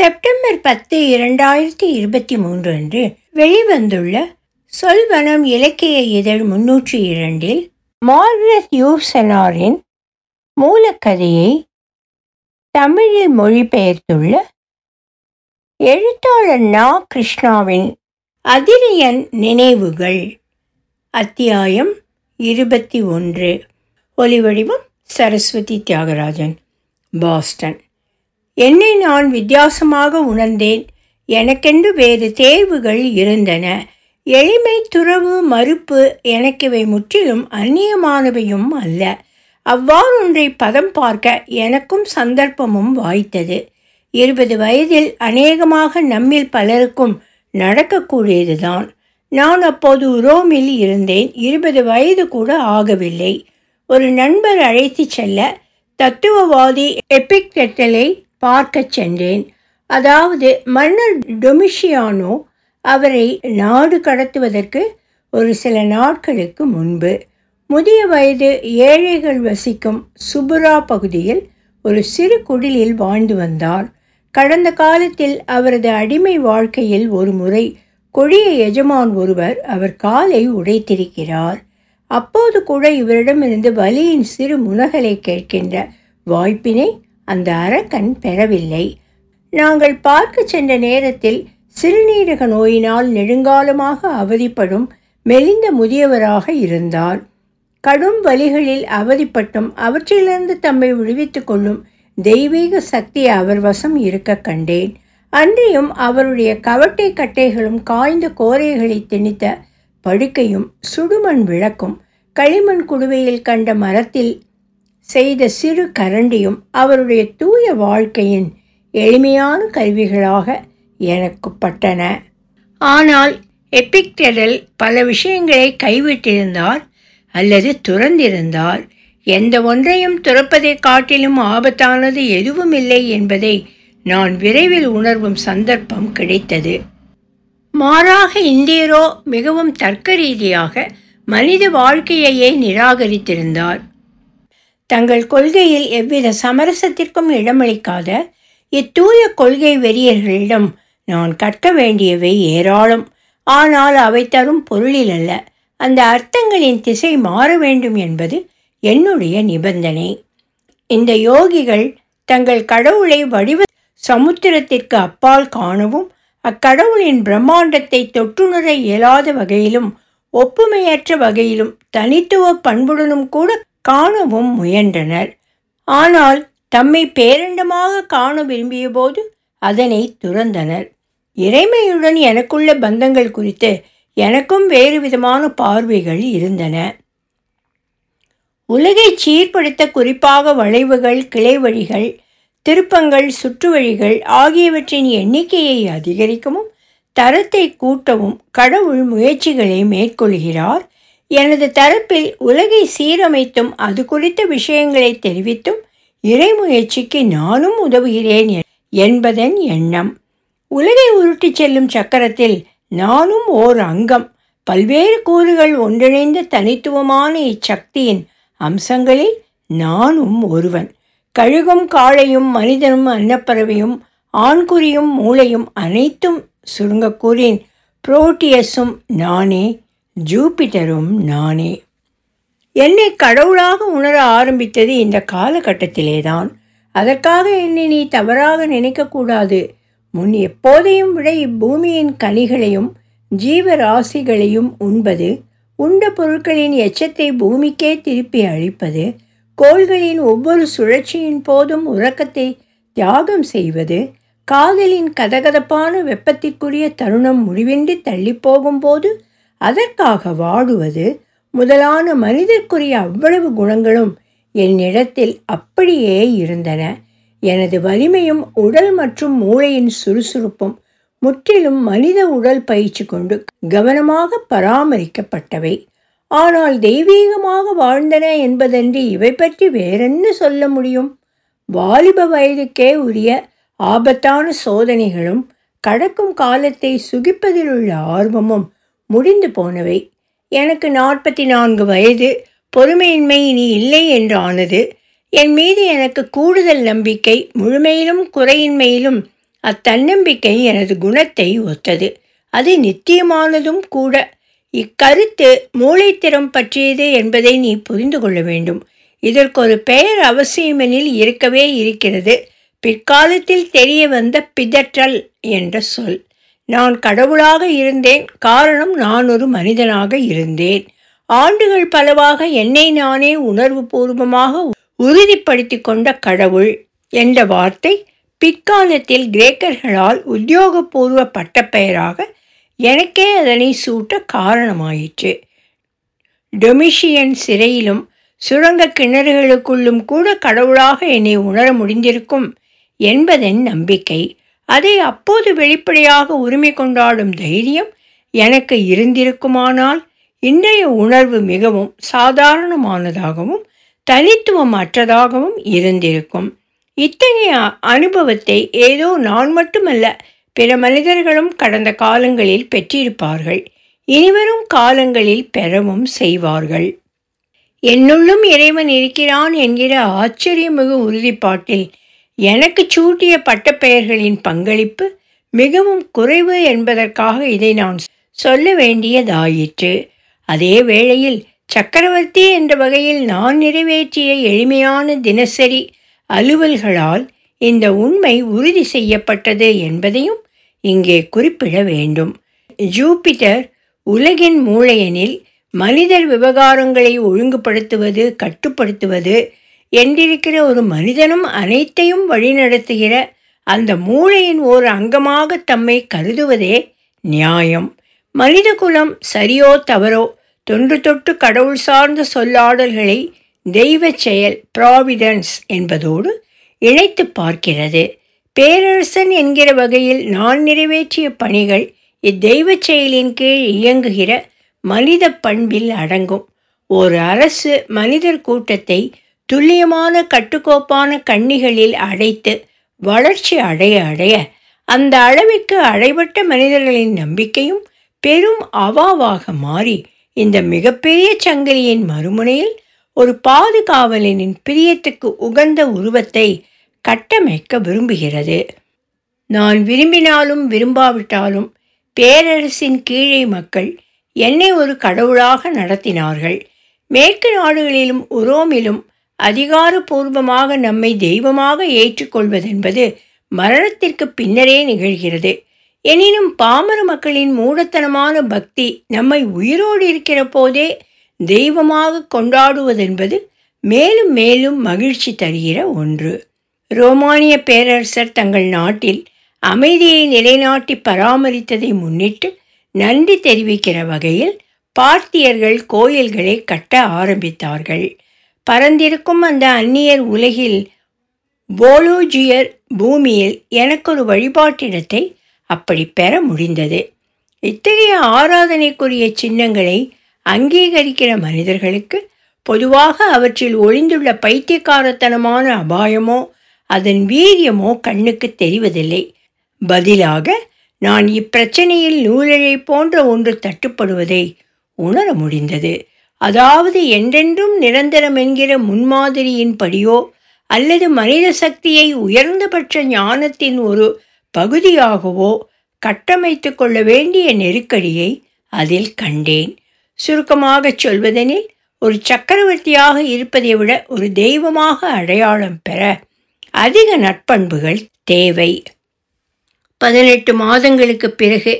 September பத்து இரண்டாயிரத்தி இருபத்தி மூன்று அன்று வெளிவந்துள்ள சொல்வனம் இலக்கிய இதழ் முன்னூற்றி இரண்டில் மார்கரெட் யூசனாரின் மூலக்கதையை தமிழில் மொழிபெயர்த்துள்ள எழுத்தாளர் நா கிருஷ்ணாவின் அதிரியன் நினைவுகள் அத்தியாயம் இருபத்தி ஒன்று. ஒலிவடிவம் சரஸ்வதி தியாகராஜன் பாஸ்டன். என்னை நான் வித்தியாசமாக உணர்ந்தேன். எனக்கென்று வேறு தேர்வுகள் இருந்தன. எளிமை துறவு மறுப்பு எனக்கு இவை முற்றிலும் அந்நியமானவையும் அல்ல. அவ்வாறொன்றை பதம் பார்க்க எனக்கும் சந்தர்ப்பமும் வாய்த்தது. இருபது வயதில் அநேகமாக நம்மில் பலருக்கும் நடக்கக்கூடியதுதான். நான் அப்போது ரோமில் இருந்தேன். இருபது வயது கூட ஆகவில்லை. ஒரு நண்பர் அழைத்து செல்ல தத்துவவாதி எபிக்டெட்டலை பார்க்கச் சென்றேன். அதாவது மன்னர் டொமிஷியானோ அவரை நாடு கடத்துவதற்கு ஒரு சில நாட்களுக்கு முன்பு முதிய வயது ஏழைகள் வசிக்கும் சுபுரா பகுதியில் ஒரு சிறு குடிலில் வாழ்ந்து வந்தார். கடந்த காலத்தில் அவரது அடிமை வாழ்க்கையில் ஒரு முறை கொடிய எஜமான் ஒருவர் அவர் காலை உடைத்திருக்கிறார். அப்போது கூட இவரிடமிருந்து வலியின் சிறு முனகலை கேட்கின்ற வாய்ப்பினை அந்த அரக்கன் பெறவில்லை. நாங்கள் பார்க்க சென்ற நேரத்தில் சிறுநீரக நோயினால் நெடுங்காலமாக அவதிப்படும் மெலிந்த முதியவராக இருந்தார். கடும் வலிகளில் அவதிப்பட்டும் அவற்றிலிருந்து தம்மை விடுவித்துக் கொள்ளும் தெய்வீக சக்தி அவர் வசம் இருக்க கண்டேன். அன்றியும் அவருடைய கவட்டை கட்டைகளும் காய்ந்த கோரைகளை திணித்த படுக்கையும் சுடுமண் விளக்கும் களிமண் குடுவையில் கண்ட மரத்தில் செய்த சிறு கரண்டியும் அவருடைய தூய வாழ்க்கையின் எளிமையான கருவிகளாக எனக்கு பட்டன ஆனால் எபிக்டெடல் பல விஷயங்களை கைவிட்டிருந்தார் அல்லது துறந்திருந்தார். எந்த ஒன்றையும் துறப்பதை காட்டிலும் ஆபத்தானது எதுவும் இல்லை என்பதை நான் விரைவில் உணர்வும் சந்தர்ப்பம் கிடைத்தது. மாறாக இந்தியரோ மிகவும் தர்க்க ரீதியாக மனித வாழ்க்கையையே நிராகரித்திருந்தார். தங்கள் கொள்கையில் எவ்வித சமரசத்திற்கும் இடமளிக்காத இத்தூய கொள்கை வெறியர்களிடம் நான் கற்க வேண்டியவை ஏராளம். ஆனால் அவை தரும் பொருளில் அல்ல. அந்த அர்த்தங்களின் திசை மாற வேண்டும் என்பது என்னுடைய நிபந்தனை. இந்த யோகிகள் தங்கள் கடவுளை வடிவ சமுத்திரத்திற்கு அப்பால் காணவும் அக்கடவுளின் பிரம்மாண்டத்தை தொற்றுணர இயலாத வகையிலும் ஒப்புமையற்ற வகையிலும் தனித்துவ பண்புடனும் கூட காணவும் முயன்றனர். ஆனால் தம்மை பேரண்டமாக காண விரும்பிய போது அதனை துறந்தனர். இறைமையுடன் எனக்குள்ள பந்தங்கள் குறித்து எனக்கும் வேறு விதமான பார்வைகள் இருந்தன. உலகை சீர்படுத்த குறிப்பாக வளைவுகள் கிளை வழிகள் திருப்பங்கள் சுற்றுவழிகள் ஆகியவற்றின் எண்ணிக்கையை அதிகரிக்கவும் தரத்தை கூட்டவும் கடவுள் முயற்சிகளை மேற்கொள்கிறார் எனது தரப்பில் உலகை சீரமைத்தும் அது குறித்த விஷயங்களை தெரிவித்தும் இறை முயற்சிக்கு நானும் உதவுகிறேன் என்பதன் எண்ணம். உலகை உருட்டிச் செல்லும் சக்கரத்தில் நானும் ஓர் அங்கம். பல்வேறு கூறுகள் ஒன்றிணைந்த தனித்துவமான இச்சக்தியின் அம்சங்களில் நானும் ஒருவன். கழுகும் காளையும் மனிதனும் அன்னப்பறவையும் ஆண்குறியும் மூளையும் அனைத்தும் சுருங்கக்கூறின் புரோட்டியஸும் நானே. ஜூபிட்டரும் நானே. என்னை கடவுளாக உணர ஆரம்பித்தது இந்த காலகட்டத்திலேதான். அதற்காக என்னை நீ தவறாக நினைக்கக்கூடாது. முன் எப்போதையும் விட இப்பூமியின் கனிகளையும் ஜீவராசிகளையும் உண்பது உண்ட பொருட்களின் எச்சத்தை பூமிக்கே திருப்பி அழிப்பது கோள்களின் ஒவ்வொரு சுழற்சியின் போதும் உறக்கத்தை தியாகம் செய்வது காதலின் கதகதப்பான வெப்பத்திற்குரிய தருணம் முடிவின்றி தள்ளிப்போகும்போது போகும்போது அதற்காக வாடுவது முதலான மனிதர்க்குரிய அவ்வளவு குணங்களும் என்னிடத்தில் அப்படியே இருந்தன. எனது வலிமையும் உடல் மற்றும் மூளையின் சுறுசுறுப்பும் முற்றிலும் மனித உடல் பயிற்சி கொண்டு கவனமாக பராமரிக்கப்பட்டவை. ஆனால் தெய்வீகமாக வாழ்ந்தன என்பதன்றி இவை பற்றி வேறென்ன சொல்ல முடியும்? வாலிப வயதுக்கே உரிய ஆபத்தான சோதனைகளும் கடக்கும் காலத்தை சுகிப்பதில் உள்ள ஆர்வமும் முடிந்து போனவை. எனக்கு நாற்பத்தி நான்கு வயது. பொறுமையின்மை இனி இல்லை என்று ஆனது என் மீது எனக்கு கூடுதல் நம்பிக்கை முழுமையிலும் குறையின்மையிலும் அத்தன்னம்பிக்கை எனது குணத்தை ஒத்தது. அது நித்தியமானதும் கூட. இக்கருத்து மூளைத்திறம் பற்றியது என்பதை நீ புரிந்து கொள்ள வேண்டும். இதற்கு ஒரு பெயர் அவசியமெனில் இருக்கவே இருக்கிறது. பிற்காலத்தில் தெரிய வந்த பிதற்றல் என்ற சொல். நான் கடவுளாக இருந்தேன் காரணம் நான் ஒரு மனிதனாக இருந்தேன். ஆண்டுகள் பலவாக என்னை நானே உணர்வு பூர்வமாக உறுதிப்படுத்தி கொண்ட கடவுள் என்ற வார்த்தை பிற்காலத்தில் கிரேக்கர்களால் உத்தியோகபூர்வ பட்டப்பெயராக எனக்கே அதனை சூட்ட காரணமாயிற்று. டொமிஷியன் சிறையிலும் சுரங்க கிணறுகளுக்குள்ளும் கூட கடவுளாக என்னை உணர முடிந்திருக்கும் என்பதன் நம்பிக்கை அதை அப்போது வெளிப்படையாக உரிமை கொண்டாடும் தைரியம் எனக்கு இருந்திருக்குமானால் இன்றைய உணர்வு மிகவும் சாதாரணமானதாகவும் தனித்துவம் அற்றதாகவும் இருந்திருக்கும். இத்தகைய அனுபவத்தை ஏதோ நான் மட்டுமல்ல பிற மனிதர்களும் கடந்த காலங்களில் பெற்றிருப்பார்கள். இனிவரும் காலங்களில் பெறவும் செய்வார்கள். என்னுள்ளும் இறைவன் இருக்கிறான் என்கிற ஆச்சரியமிகு உறுதிப்பாட்டில் எனக்கு சூட்டிய பட்டப்பெயர்களின் பங்களிப்பு மிகவும் குறைவு என்பதற்காக இதை நான் சொல்ல வேண்டியதாயிற்று. அதே வேளையில் சக்கரவர்த்தி என்ற வகையில் நான் நிறைவேற்றிய எளிமையான தினசரி அலுவல்களால் இந்த உண்மை உறுதி செய்யப்பட்டது என்பதையும் இங்கே குறிப்பிட வேண்டும். ஜூபிட்டர் உலகின் மூளையனில் மனிதர் விவகாரங்களை ஒழுங்குபடுத்துவது கட்டுப்படுத்துவது என்றிருக்கிற ஒரு மனிதனும் அனைத்தையும் வழிநடத்துகிற அந்த மூளையின் ஓர் அங்கமாக தம்மை கருதுவதே நியாயம். மனித குலம் சரியோ தவறோ தொன்று தொட்டு கடவுள் சார்ந்த சொல்லாடல்களை தெய்வ செயல் ப்ராவிடன்ஸ் என்பதோடு இணைத்து பார்க்கிறது. பேரரசன் என்கிற வகையில் நான் நிறைவேற்றிய பணிகள் இத்தெய்வ செயலின் கீழ் இயங்குகிற மனித பண்பில் அடங்கும். ஒரு அரசு மனிதர் கூட்டத்தை துல்லியமான கட்டுக்கோப்பான கண்ணிகளில் அடைத்து வளர்ச்சி அடைய அடைய அந்த அளவிற்கு அடைபட்ட மனிதர்களின் நம்பிக்கையும் பெரும் அவாவாக மாறி இந்த மிகப்பெரிய சங்கிலியின் மறுமுனையில் ஒரு பாதுகாவலனின் பிரியத்துக்கு உகந்த உருவத்தை கட்டமைக்க விரும்புகிறது. நான் விரும்பினாலும் விரும்பாவிட்டாலும் பேரரசின் கீழே மக்கள் என்னை ஒரு கடவுளாக நடத்தினார்கள். மேற்கு நாடுகளிலும் உரோமிலும் அதிகாரபூர்வமாக நம்மை தெய்வமாக ஏற்றுக்கொள்வதென்பது மரணத்திற்கு பின்னரே நிகழ்கிறது. எனினும் பாமர மக்களின் மூடத்தனமான பக்தி நம்மை உயிரோடு இருக்கிற போதே தெய்வமாக கொண்டாடுவதென்பது மேலும் மேலும் மகிழ்ச்சி தருகிற ஒன்று. ரோமானிய பேரரசர் தங்கள் நாட்டில் அமைதியை நிலைநாட்டி பராமரித்ததை முன்னிட்டு நன்றி தெரிவிக்கிற வகையில் பார்த்தியர்கள் கோயில்களை கட்ட ஆரம்பித்தார்கள். பரந்திருக்கும் அந்த அந்நியர் உலகில் போலோஜியர் பூமியில் எனக்கொரு வழிபாட்டிடத்தை அப்படி பெற முடிந்தது. இத்தகைய ஆராதனைக்குரிய சின்னங்களை அங்கீகரிக்கிற மனிதர்களுக்கு பொதுவாக அவற்றில் ஒளிந்துள்ள பைத்தியக்காரத்தனமான அபாயமோ அதன் வீரியமோ கண்ணுக்கு தெரிவதில்லை. பதிலாக நான் இப்பிரச்சனையில் நூலிழை போன்ற ஒன்று தட்டுப்படுவதை உணர முடிந்தது. அதாவது என்றென்றும் நிரந்தரம் என்கிற முன்மாதிரியின்படியோ அல்லது மனித சக்தியை உயர்ந்தபட்ச ஞானத்தின் ஒரு பகுதியாகவோ கட்டமைத்து கொள்ள வேண்டிய நெருக்கடியை அதில் கண்டேன். சுருக்கமாகச் சொல்வதெனில் ஒரு சக்கரவர்த்தியாக இருப்பதை விட ஒரு தெய்வமாக அடையாளம் பெற அதிக நற்பண்புகள் தேவை. பதினெட்டு மாதங்களுக்கு பிறகு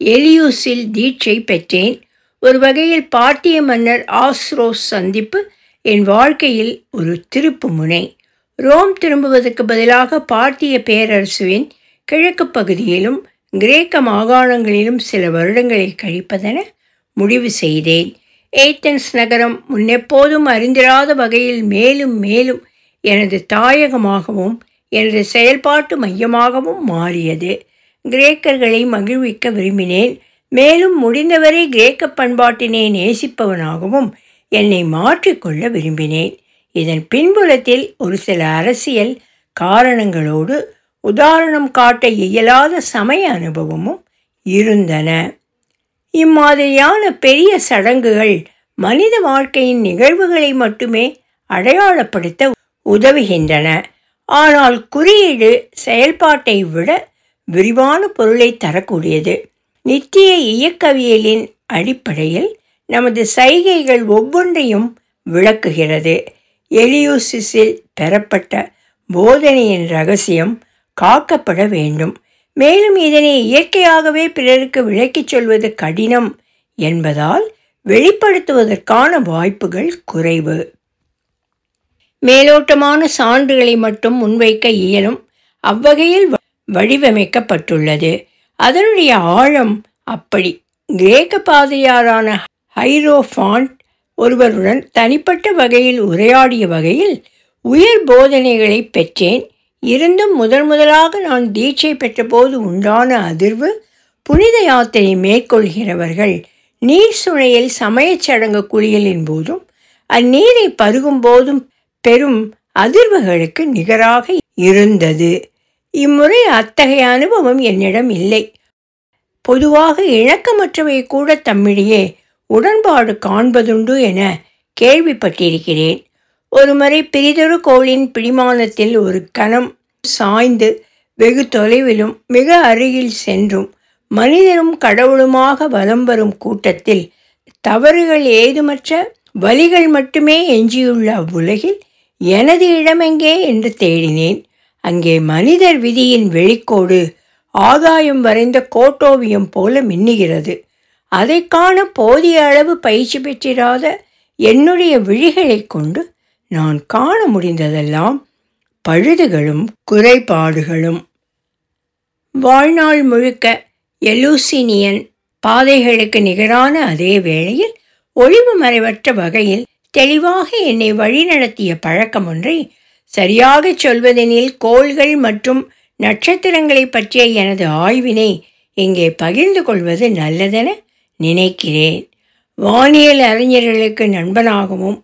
எலியூஸில் தீட்சை பெற்றேன். ஒரு வகையில் பாட்டிய மன்னர் ஆஸ்ரோஸ் சந்திப்பு என் வாழ்க்கையில் ஒரு திருப்பு முனை. ரோம் திரும்புவதற்கு பதிலாக பாட்டிய பேரரசுவின் கிழக்கு பகுதியிலும் கிரேக்க மாகாணங்களிலும் சில வருடங்களை கழிப்பதென முடிவு செய்தேன். ஏத்தன்ஸ் நகரம் முன்னெப்போதும் அறிந்திராத வகையில் மேலும் மேலும் எனது தாயகமாகவும் எனது செயல்பாட்டு மையமாகவும் மாறியது. கிரேக்கர்களை மகிழ்விக்க விரும்பினேன். மேலும் முடிந்தவரை கிரேக்க பண்பாட்டினை நேசிப்பவனாகவும் என்னை மாற்றிக்கொள்ள விரும்பினேன். இதன் பின்புலத்தில் ஒரு சில அரசியல் காரணங்களோடு உதாரணம் காட்ட இயலாத சமய அனுபவமும் இருந்தன. இம்மாதிரியான பெரிய சடங்குகள் மனித வாழ்க்கையின் நிகழ்வுகளை மட்டுமே அடையாளப்படுத்த உதவுகின்றன. ஆனால் குறியீடு செயல்பாட்டை விட விரிவான பொருளை தரக்கூடியது. நித்திய இயக்கவியலின் அடிப்படையில் நமது சைகைகள் ஒவ்வொன்றையும் விளக்குகிறது. எலியூசிஸில் பெறப்பட்ட போதனையின் ரகசியம் காக்கப்பட வேண்டும். மேலும் இதனை இயற்கையாகவே பிறருக்கு விளக்கிச் சொல்வது கடினம் என்பதால் வெளிப்படுத்துவதற்கான வாய்ப்புகள் குறைவு. மேலோட்டமான சான்றுகளை மட்டும் முன்வைக்க இயலும் அவ்வகையில் வடிவமைக்கப்பட்டுள்ளது. அதனுடைய ஆழம் அப்படி. கிரேக்க பாதிரியாரான ஹைரோஃபாண்ட் ஒருவருடன் தனிப்பட்ட வகையில் உரையாடிய வகையில் உயர் போதனைகளை பெற்றேன். இருந்தும் முதன் முதலாக நான் தீட்சை பெற்றபோது உண்டான அதிர்வு புனித யாத்திரை மேற்கொள்கிறவர்கள் நீர் சுனையில் சமயச் சடங்கு குளியலின் போதும் அந்நீரை பருகும் போதும் பெரும் அதிர்வுகளுக்கு நிகராக இருந்தது. இம்முறை அத்தகைய அனுபவம் என்னிடம் இல்லை. பொதுவாக இணக்கமற்றவை கூட தம்மிடையே உடன்பாடு காண்பதுண்டு என கேள்விப்பட்டிருக்கிறேன். ஒருமுறை பிரிதொரு கோளின் பிடிமானத்தில் ஒரு கணம் சாய்ந்து வெகு தொலைவிலும் மிக அருகில் சென்றும் மனிதரும் கடவுளுமாக வலம் வரும் கூட்டத்தில் தவறுகள் ஏதுமற்ற வலிகள் மட்டுமே எஞ்சியுள்ள அவ்வுலகில் எனது இடமெங்கே என்று தேடினேன். அங்கே மனிதர் விதியின் வெளிக்கோடு ஆதாயம் வரைந்த கோட்டோவியம் போல மின்னுகிறது. அதை காண போதிய அளவு பயிற்சி பெற்றிராத என்னுடைய விழிகளைக் கொண்டு நான் காண முடிந்ததெல்லாம் பழுதுகளும் குறைபாடுகளும். வாழ்நாள் முழுக்க எலூசினியன் பாதைகளுக்கு நிகரான அதே வேளையில் ஒளிவு மறைவற்ற வகையில் தெளிவாக என்னை வழிநடத்திய பழக்கம் ஒன்றை சரியாகச் சொல்வதெனில் கோள்கள் மற்றும் நட்சத்திரங்களை பற்றிய எனது ஆய்வினை இங்கே பகிர்ந்து கொள்வது நல்லதென நினைக்கிறேன். வானியல் அறிஞர்களுக்கு நண்பனாகவும்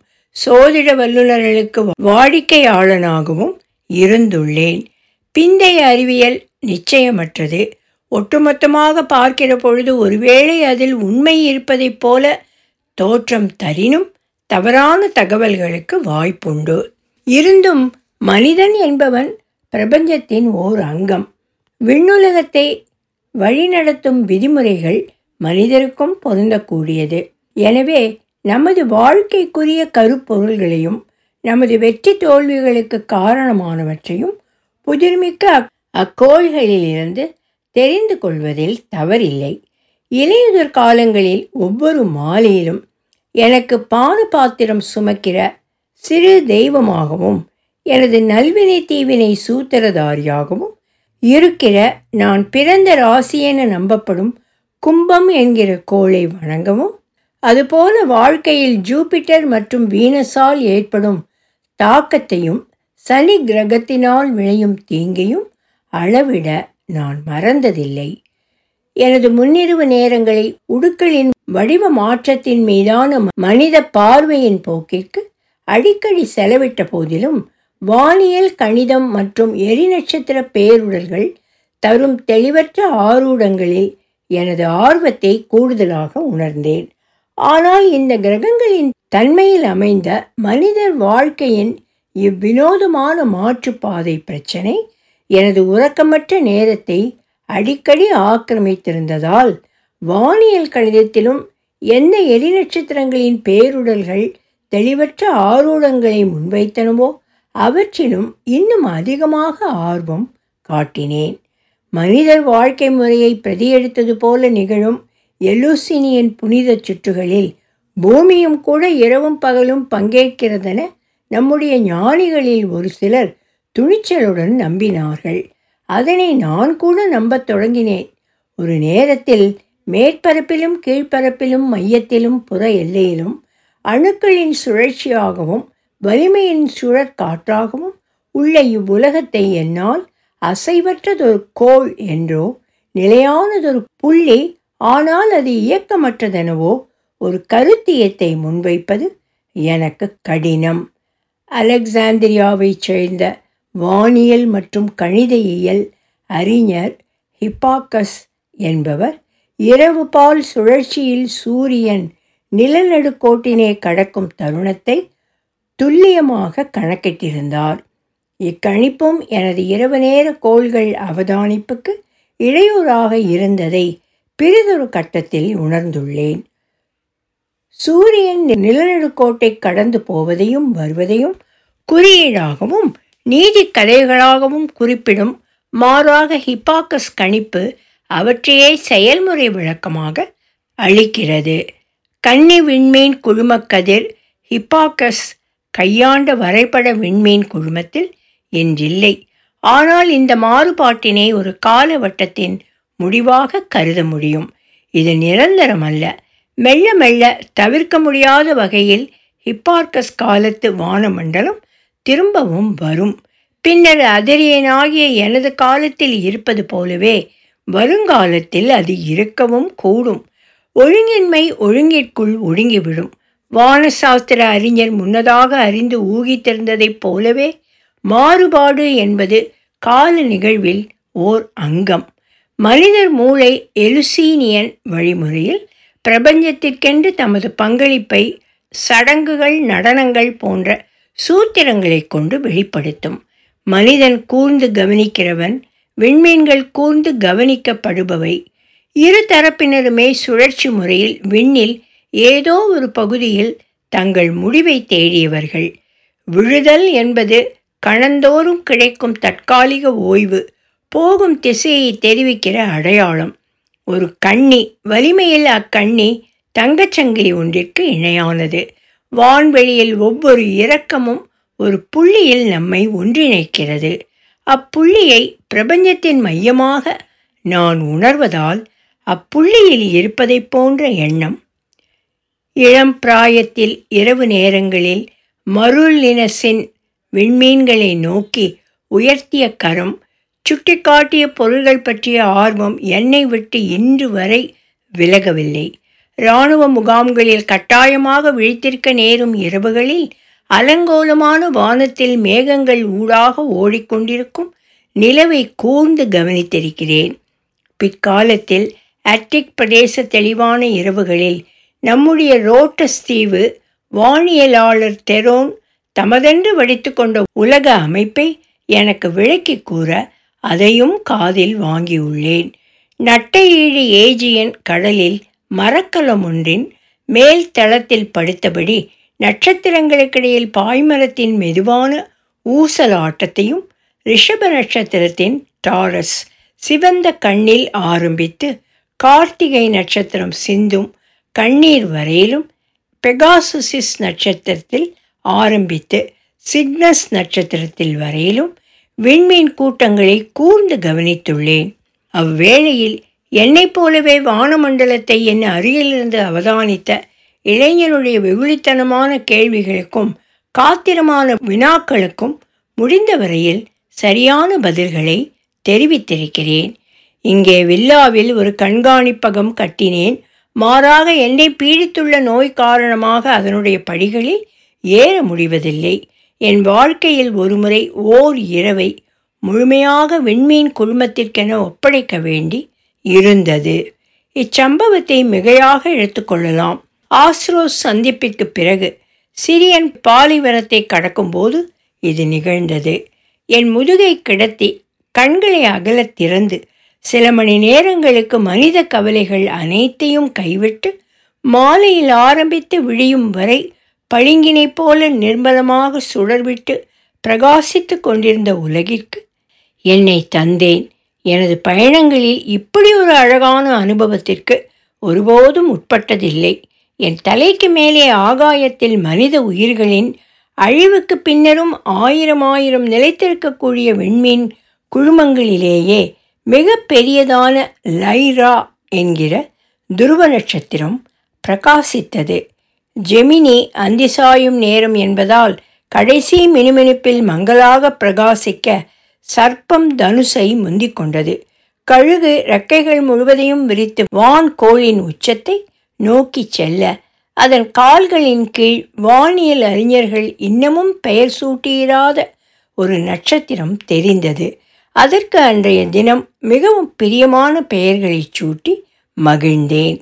சோதிட வல்லுநர்களுக்கு வாடிக்கையாளனாகவும் இருந்துள்ளேன். பிந்தைய அறிவியல் நிச்சயமற்றது. ஒட்டுமொத்தமாக பார்க்கிற பொழுது ஒருவேளை அதில் உண்மை இருப்பதைப் போல தோற்றம் தரினும் தவறான தகவல்களுக்கு வாய்ப்புண்டு. இருந்தும் மனிதன் என்பவன் பிரபஞ்சத்தின் ஓர் அங்கம். விண்ணுலகத்தை வழிநடத்தும் விதிமுறைகள் மனிதருக்கும் பொருந்தக்கூடியது. எனவே நமது வாழ்க்கைக்குரிய கருப்பொருள்களையும் நமது வெற்றி தோல்விகளுக்கு காரணமானவற்றையும் புதிர்மிக்க அக்கோள்களிலிருந்து தெரிந்து கொள்வதில் தவறில்லை. இலையுதிர் காலங்களில் ஒவ்வொரு மாலையிலும் எனக்கு பானு பாத்திரம் சுமக்கிற சிறு தெய்வமாகவும் எனது நல்வினை தீவினை சூத்திரதாரியாகவும் இருக்கிற நான் பிறந்த ராசி என நம்பப்படும் கும்பம் என்கிற கோளை வணங்கவும் அதுபோல வாழ்க்கையில் ஜூபிட்டர் மற்றும் வீனஸால் ஏற்படும் தாக்கத்தையும் சனி கிரகத்தினால் விளையும் தீங்கையும் அளவிட நான் மறந்ததில்லை. எனது முன்னிரவு நேரங்களை உடுக்களின் வடிவ மாற்றத்தின் மீதான மனித பார்வையின் போக்கிற்கு அடிக்கடி செலவிட்ட போதிலும் வானியல் கணிதம் மற்றும் எரிநட்சத்திர பேருடல்கள் தரும் தெளிவற்ற ஆரூடங்களில் எனது ஆர்வத்தை கூடுதலாக உணர்ந்தேன். ஆனால் இந்த கிரகங்களின் தன்மையில் அமைந்த மனிதர் வாழ்க்கையின் இவ்வினோதமான மாற்றுப்பாதை பிரச்சனை எனது உறக்கமற்ற நேரத்தை அடிக்கடி ஆக்கிரமித்திருந்ததால் வானியல் கணிதத்திலும் எந்த எரிநட்சத்திரங்களின் பேருடல்கள் தெளிவற்ற ஆரூடங்களை முன்வைத்தனவோ அவற்றிலும் இன்னும் அதிகமாக ஆர்வம் காட்டினேன். மனிதர் வாழ்க்கை முறையை பிரதியெடுத்தது போல நிகழும் எலூசினியின் புனித சுற்றுகளில் பூமியும் கூட இரவும் பகலும் பங்கேற்கிறதென நம்முடைய ஞானிகளில் ஒரு சிலர் துணிச்சலுடன் நம்பினார்கள். அதனை நான் கூட நம்பத் தொடங்கினேன். ஒரு நேரத்தில் மேற்பரப்பிலும் கீழ்ப்பரப்பிலும் மையத்திலும் புற எல்லையிலும் அணுக்களின் சுழற்சியாகவும் வலிமையின் சுழற்காற்றாகவும் உள்ள இவ்வுலகத்தை என்னால் அசைவற்றதொரு கோள் என்றோ நிலையானதொரு புள்ளி ஆனால் அது இயக்கமற்றதெனவோ ஒரு கருத்தியத்தை முன்வைப்பது எனக்கு கடினம். அலெக்சாந்திரியாவைச் சேர்ந்த வானியல் மற்றும் கணித இயல் அறிஞர் ஹிப்பாக்கஸ் என்பவர் இரவு பால் சுழற்சியில் சூரியன் நிலநடுக்கோட்டினை கடக்கும் தருணத்தை துல்லியமாக கணக்கிட்டிருந்தார். இக்கணிப்பும் எனது இரவு நேர கோள்கள் அவதானிப்புக்கு இடையூறாக இருந்ததை பிறிதொரு கட்டத்தில் உணர்ந்துள்ளேன். சூரியன் நிலநடுக்கோட்டை கடந்து போவதையும் வருவதையும் குறியீடாகவும் நீதி கதைகளாகவும் குறிப்பிடும் மாறாக ஹிப்பாக்கஸ் கணிப்பு அவற்றையே செயல்முறை விளக்கமாக அளிக்கிறது. கன்னி விண்மீன் குழுமக்கதிர் ஹிப்பாக்கஸ் கையாண்ட வரைபட விண்மீன் குழுமத்தில் என்றில்லை. ஆனால் இந்த மாறுபாட்டினை ஒரு காலவட்டத்தின் முடிவாக கருத முடியும். இது நிரந்தரம் அல்ல மெல்ல மெல்ல தவிர்க்க முடியாத வகையில் ஹிப்பார்க்கஸ் காலத்து வானமண்டலம் திரும்பவும் வரும். பின்னர் அதிரியனாகிய எனது காலத்தில் இருப்பது போலவே வருங்காலத்தில் அது இருக்கவும் கூடும். ஒழுங்கின்மை ஒழுங்கிற்குள் ஒழுங்கிவிடும். வானசாஸ்திர அறிஞர் முன்னதாக அறிந்து ஊகித்திருந்ததைப் போலவே மாறுபாடு என்பது கால நிகழ்வில் ஓர் அங்கம். மனிதர் மூளை எலுசீனியன் வழிமுறையில் பிரபஞ்சத்திற்கென்று தமது பங்களிப்பை சடங்குகள் நடனங்கள் போன்ற சூத்திரங்களை கொண்டு வெளிப்படுத்தும். மனிதன் கூர்ந்து கவனிக்கிறவன் விண்மீன்கள் கூர்ந்து கவனிக்கப்படுபவை இரு தரப்பினருமே சுழற்சி முறையில் விண்ணில் ஏதோ ஒரு பகுதியில் தங்கள் முடிவை தேடியவர்கள். விழுதல் என்பது கணந்தோறும் கிடைக்கும் தற்காலிக ஓய்வு போகும் திசையை தெரிவிக்கிற அடையாளம். ஒரு கண்ணி வலிமையில் அக்கண்ணி தங்கச்சங்கிலி ஒன்றிற்கு இணையானது. வான்வெளியில் ஒவ்வொரு இரக்கமும் ஒரு புள்ளியில் நம்மை ஒன்றிணைக்கிறது. அப்புள்ளியை பிரபஞ்சத்தின் மையமாக நான் உணர்வதால் அப்புள்ளியில் இருப்பதைப் போன்ற எண்ணம். இளம் பிராயத்தில் இரவு நேரங்களில் மருளினசின் விண்மீன்களை நோக்கி உயர்த்திய கரம் சுட்டிக்காட்டிய பொருள்கள் பற்றிய ஆர்வம் என்னை விட்டு இன்று வரை விலகவில்லை. இராணுவ முகாம்களில் கட்டாயமாக விழித்திருக்க நேரும் இரவுகளில் அலங்கோலமான வானத்தில் மேகங்கள் ஊடாக ஓடிக்கொண்டிருக்கும் நிலவை கூர்ந்து கவனித்திருக்கிறேன். பிற்காலத்தில் அர்டிக் பிரதேச தெளிவான இரவுகளில் நம்முடைய ரோட்டஸ் தீவு வானியலாளர் தெரோன் தமதென்று வடித்து கொண்ட உலக அமைப்பை எனக்கு விளக்கி கூற அதையும் காதில் வாங்கியுள்ளேன். நட்டையீழி ஏஜியன் கடலில் மரக்கலம் ஒன்றின் மேல் தளத்தில் படுத்தபடி நட்சத்திரங்களுக்கிடையில் பாய்மரத்தின் மெதுவான ஊசலாட்டத்தையும் ரிஷப நட்சத்திரத்தின் டாரஸ் சிவந்த கண்ணில் ஆரம்பித்து கார்த்திகை நட்சத்திரம் சிந்தும் கண்ணீர் வரையிலும் பெகாசுசிஸ் நட்சத்திரத்தில் ஆரம்பித்து சிக்னஸ் நட்சத்திரத்தில் வரையிலும் விண்மீன் கூட்டங்களை கூர்ந்து கவனித்துள்ளேன். அவ்வேளையில் என்னைப் போலவே வானமண்டலத்தை என் அருகிலிருந்து அவதானித்த இளைஞனுடைய வெகுளித்தனமான கேள்விகளுக்கும் காத்திரமான வினாக்களுக்கும் முடிந்த வரையில் சரியான பதில்களை தெரிவித்திருக்கிறேன். இங்கே வில்லாவில் ஒரு கண்காணிப்பகம் கட்டினேன். மாறாக என்னை பீடித்துள்ள நோய் காரணமாக அதனுடைய படிகளில் ஏற முடிவதில்லை. என் வாழ்க்கையில் ஒருமுறை ஓர் இரவை முழுமையாக விண்மீன் குழுமத்திற்கென ஒப்படைக்க வேண்டி இருந்தது. இச்சம்பவத்தை மிகையாக எடுத்துக்கொள்ளலாம் ஆஸ்ரோஸ் சந்திப்பிற்கு பிறகு சிரியன் பாலிவனத்தை கடக்கும்போது இது நிகழ்ந்தது. என் முதுகை கிடத்தி கண்களை அகலத் திறந்து சில மணி நேரங்களுக்கு மனித கவலைகள் அனைத்தையும் கைவிட்டு மாலையில் ஆரம்பித்து விழியும் வரை பளிங்கினைப் போல நிர்மலமாக சுடர்விட்டு பிரகாசித்து கொண்டிருந்த உலகிற்கு என்னை தந்தேன். எனது பயணங்களில் இப்படி ஒரு அழகான அனுபவத்திற்கு ஒருபோதும் உட்பட்டதில்லை. என் தலைக்கு மேலே ஆகாயத்தில் மனித உயிர்களின் அழிவுக்கு பின்னரும் ஆயிரம் ஆயிரம் நிலைத்திருக்கக்கூடிய விண்மீன் குழுமங்களிலேயே மிக பெரியதான லைரா என்கிற துருவ நட்சத்திரம் பிரகாசித்தது. ஜெமினி அந்திசாயும் நேரம் என்பதால் கடைசி மினுமினுப்பில் மங்களாக பிரகாசிக்க சர்ப்பம் தனுசை முந்திக் கொண்டது. கழுகு ரெக்கைகள் முழுவதையும் விரித்து வான் கோளின் உச்சத்தை நோக்கி செல்ல அதன் கால்களின் கீழ் வானியல் அறிஞர்கள் இன்னமும் பெயர் சூட்டியிராத ஒரு நட்சத்திரம் தெரிந்தது. அதற்கு அன்றைய தினம் மிகவும் பிரியமான பெயர்களை சூட்டி மகிழ்ந்தேன்.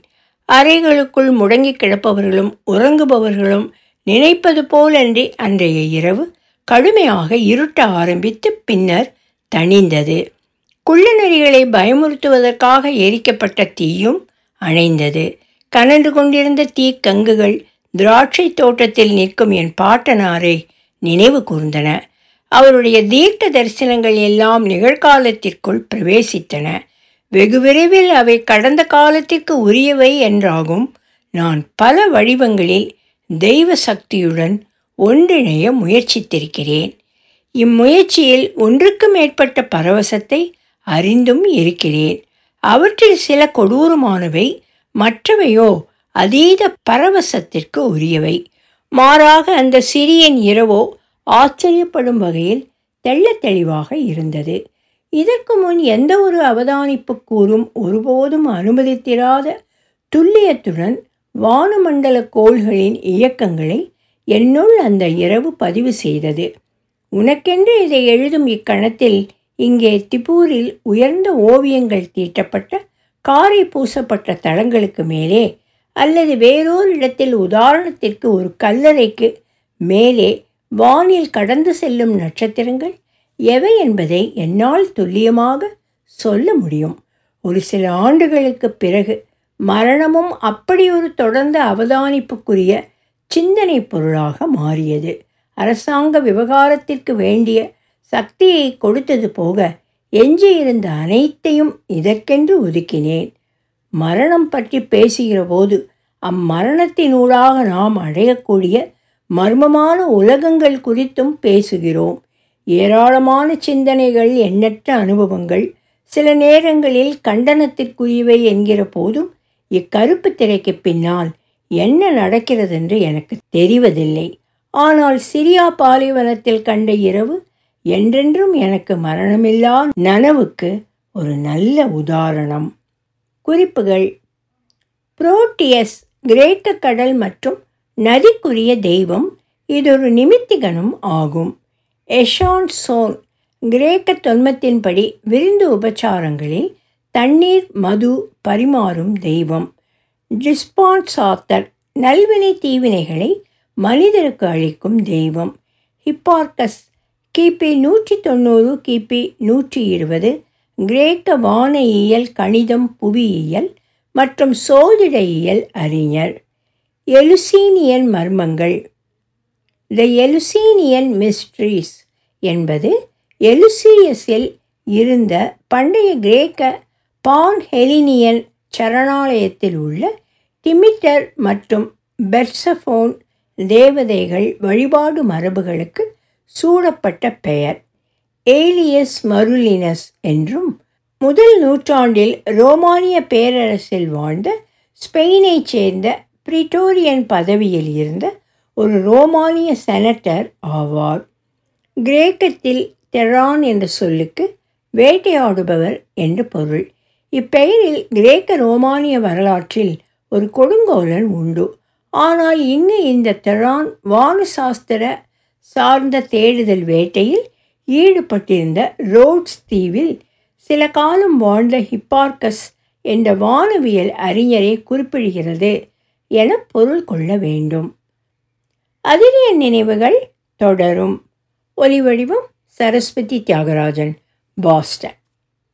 அறைகளுக்குள் முடங்கி கிடப்பவர்களும் உறங்குபவர்களும் நினைப்பது போலன்றி அன்றைய இரவு கடுமையாக இருட்ட ஆரம்பித்து பின்னர் தணிந்தது. குள்ளநரிகளை பயமுறுத்துவதற்காக எரிக்கப்பட்ட தீயும் அணைந்தது. கனன்று கொண்டிருந்த தீக்கங்குகள் திராட்சை தோட்டத்தில் நிற்கும் என் பாட்டனாரை நினைவு கூர்ந்தன. அவருடைய தீர்க்க தரிசனங்கள் எல்லாம் நிகழ்காலத்திற்குள் பிரவேசித்தன. வெகு விரைவில் அவை கடந்த காலத்திற்கு உரியவை என்றாகும். நான் பல வடிவங்களில் தெய்வ சக்தியுடன் ஒன்றிணைய முயற்சித்திருக்கிறேன். இம்முயற்சியில் ஒன்றுக்கு மேற்பட்ட பரவசத்தை அறிந்தும் இருக்கிறேன். அவற்றில் சில கொடூரமானவை மற்றவையோ அதீத பரவசத்திற்கு உரியவை. மாறாக அந்த சிறியன் இரவோ ஆச்சரியப்படும் வகையில் தெள்ள தெளிவாக இருந்தது. இதற்கு முன் எந்த ஒரு அவதானிப்பு கூறும் ஒருபோதும் அனுமதித்திராத துல்லியத்துடன் வானமண்டல கோள்களின் இயக்கங்களை என்னுள் அந்த இரவு பதிவு செய்தது. உனக்கென்று இதை எழுதும் இக்கணத்தில் இங்கே திப்பூரில் உயர்ந்த ஓவியங்கள் தீட்டப்பட்ட காரை பூசப்பட்ட தளங்களுக்கு மேலே அல்லது வேறொரு இடத்தில் உதாரணத்திற்கு ஒரு கல்லறைக்கு மேலே வானில் கடந்து செல்லும் நட்சத்திரங்கள் எவை என்பதை என்னால் துல்லியமாக சொல்ல முடியும். ஒரு சில ஆண்டுகளுக்கு பிறகு மரணமும் அப்படி ஒரு தொடர்ந்த அவதானிப்புக்குரிய சிந்தனை பொருளாக மாறியது. அரசாங்க விவகாரத்திற்கு வேண்டிய சக்தியை கொடுத்தது போக எஞ்சியிருந்த அனைத்தையும் இதற்கென்று ஒதுக்கினேன். மரணம் பற்றி பேசுகிற போது அம்மரணத்தினூடாக நாம் அடையக்கூடிய மர்மமான உலகங்கள் குறித்தும் பேசுகிறோம். ஏராளமான சிந்தனைகள் எண்ணற்ற அனுபவங்கள் சில நேரங்களில் கண்டனத்திற்குரியவை என்கிற போதும் இக்கருப்பு திரைக்கு பின்னால் என்ன நடக்கிறதென்று எனக்கு தெரிவதில்லை. ஆனால் சிரியா பாலைவனத்தில் கண்ட இரவு என்றென்றும் எனக்கு மரணமில்லா நனவுக்கு ஒரு நல்ல உதாரணம். குறிப்புகள். புரோட்டியஸ் கிரேக்க கடல் மற்றும் நதிக்குரிய தெய்வம் இதொரு நிமித்திகனும் ஆகும். எஷான் சோன் கிரேக்க தொன்மத்தின்படி விருந்து உபச்சாரங்களில் தண்ணீர் மது பரிமாறும் தெய்வம். டிஸ்பான் ஆத்தர் நல்வினை தீவினைகளை மனிதருக்கு அளிக்கும் தெய்வம். ஹிப்பார்கஸ் கிபி நூற்றி தொண்ணூறு கிபி நூற்றி இருபது கிரேக்க வானையியல் கணிதம் புவியியல் மற்றும் சோதிடையியல் அறிஞர். எலுசீனியன் மர்மங்கள். த எலுசீனியன் மிஸ்ட்ரீஸ் என்பது எலுசீயஸில் இருந்த பண்டைய கிரேக்க பான் ஹெலினியன் சரணாலயத்தில் உள்ள டிமிட்டர் மற்றும் பெர்சஃபோன் தேவதைகள் வழிபாடு மரபுகளுக்கு சூடப்பட்ட பெயர். ஏலியஸ் மருலினஸ் என்றும் முதல் நூற்றாண்டில் ரோமானிய பேரரசில் வாழ்ந்த ஸ்பெயினைச் சேர்ந்த பிரிட்டோரியன் பதவியில் இருந்த ஒரு ரோமானிய செனட்டர் ஆவார். கிரேக்கத்தில் தெரான் என்ற சொல்லுக்கு வேட்டையாடுபவர் என்று பொருள். இப்பெயரில் கிரேக்க ரோமானிய வரலாற்றில் ஒரு கொடுங்கோலன் உண்டு. ஆனால் இங்கு இந்த தெரான் வானசாஸ்திர சார்ந்த தேடுதல் வேட்டையில் ஈடுபட்டிருந்த ரோட்ஸ் தீவில் சில காலம் வாழ்ந்த ஹிப்பார்கஸ் என்ற வானவியல் அறிஞரை குறிப்பிடுகிறது. என பொருள் கொள்ள வேண்டும். அதிரிய நினைவுகள் தொடரும். ஒலிவடிவம் சரஸ்வதி தியாகராஜன் பாஸ்டன்.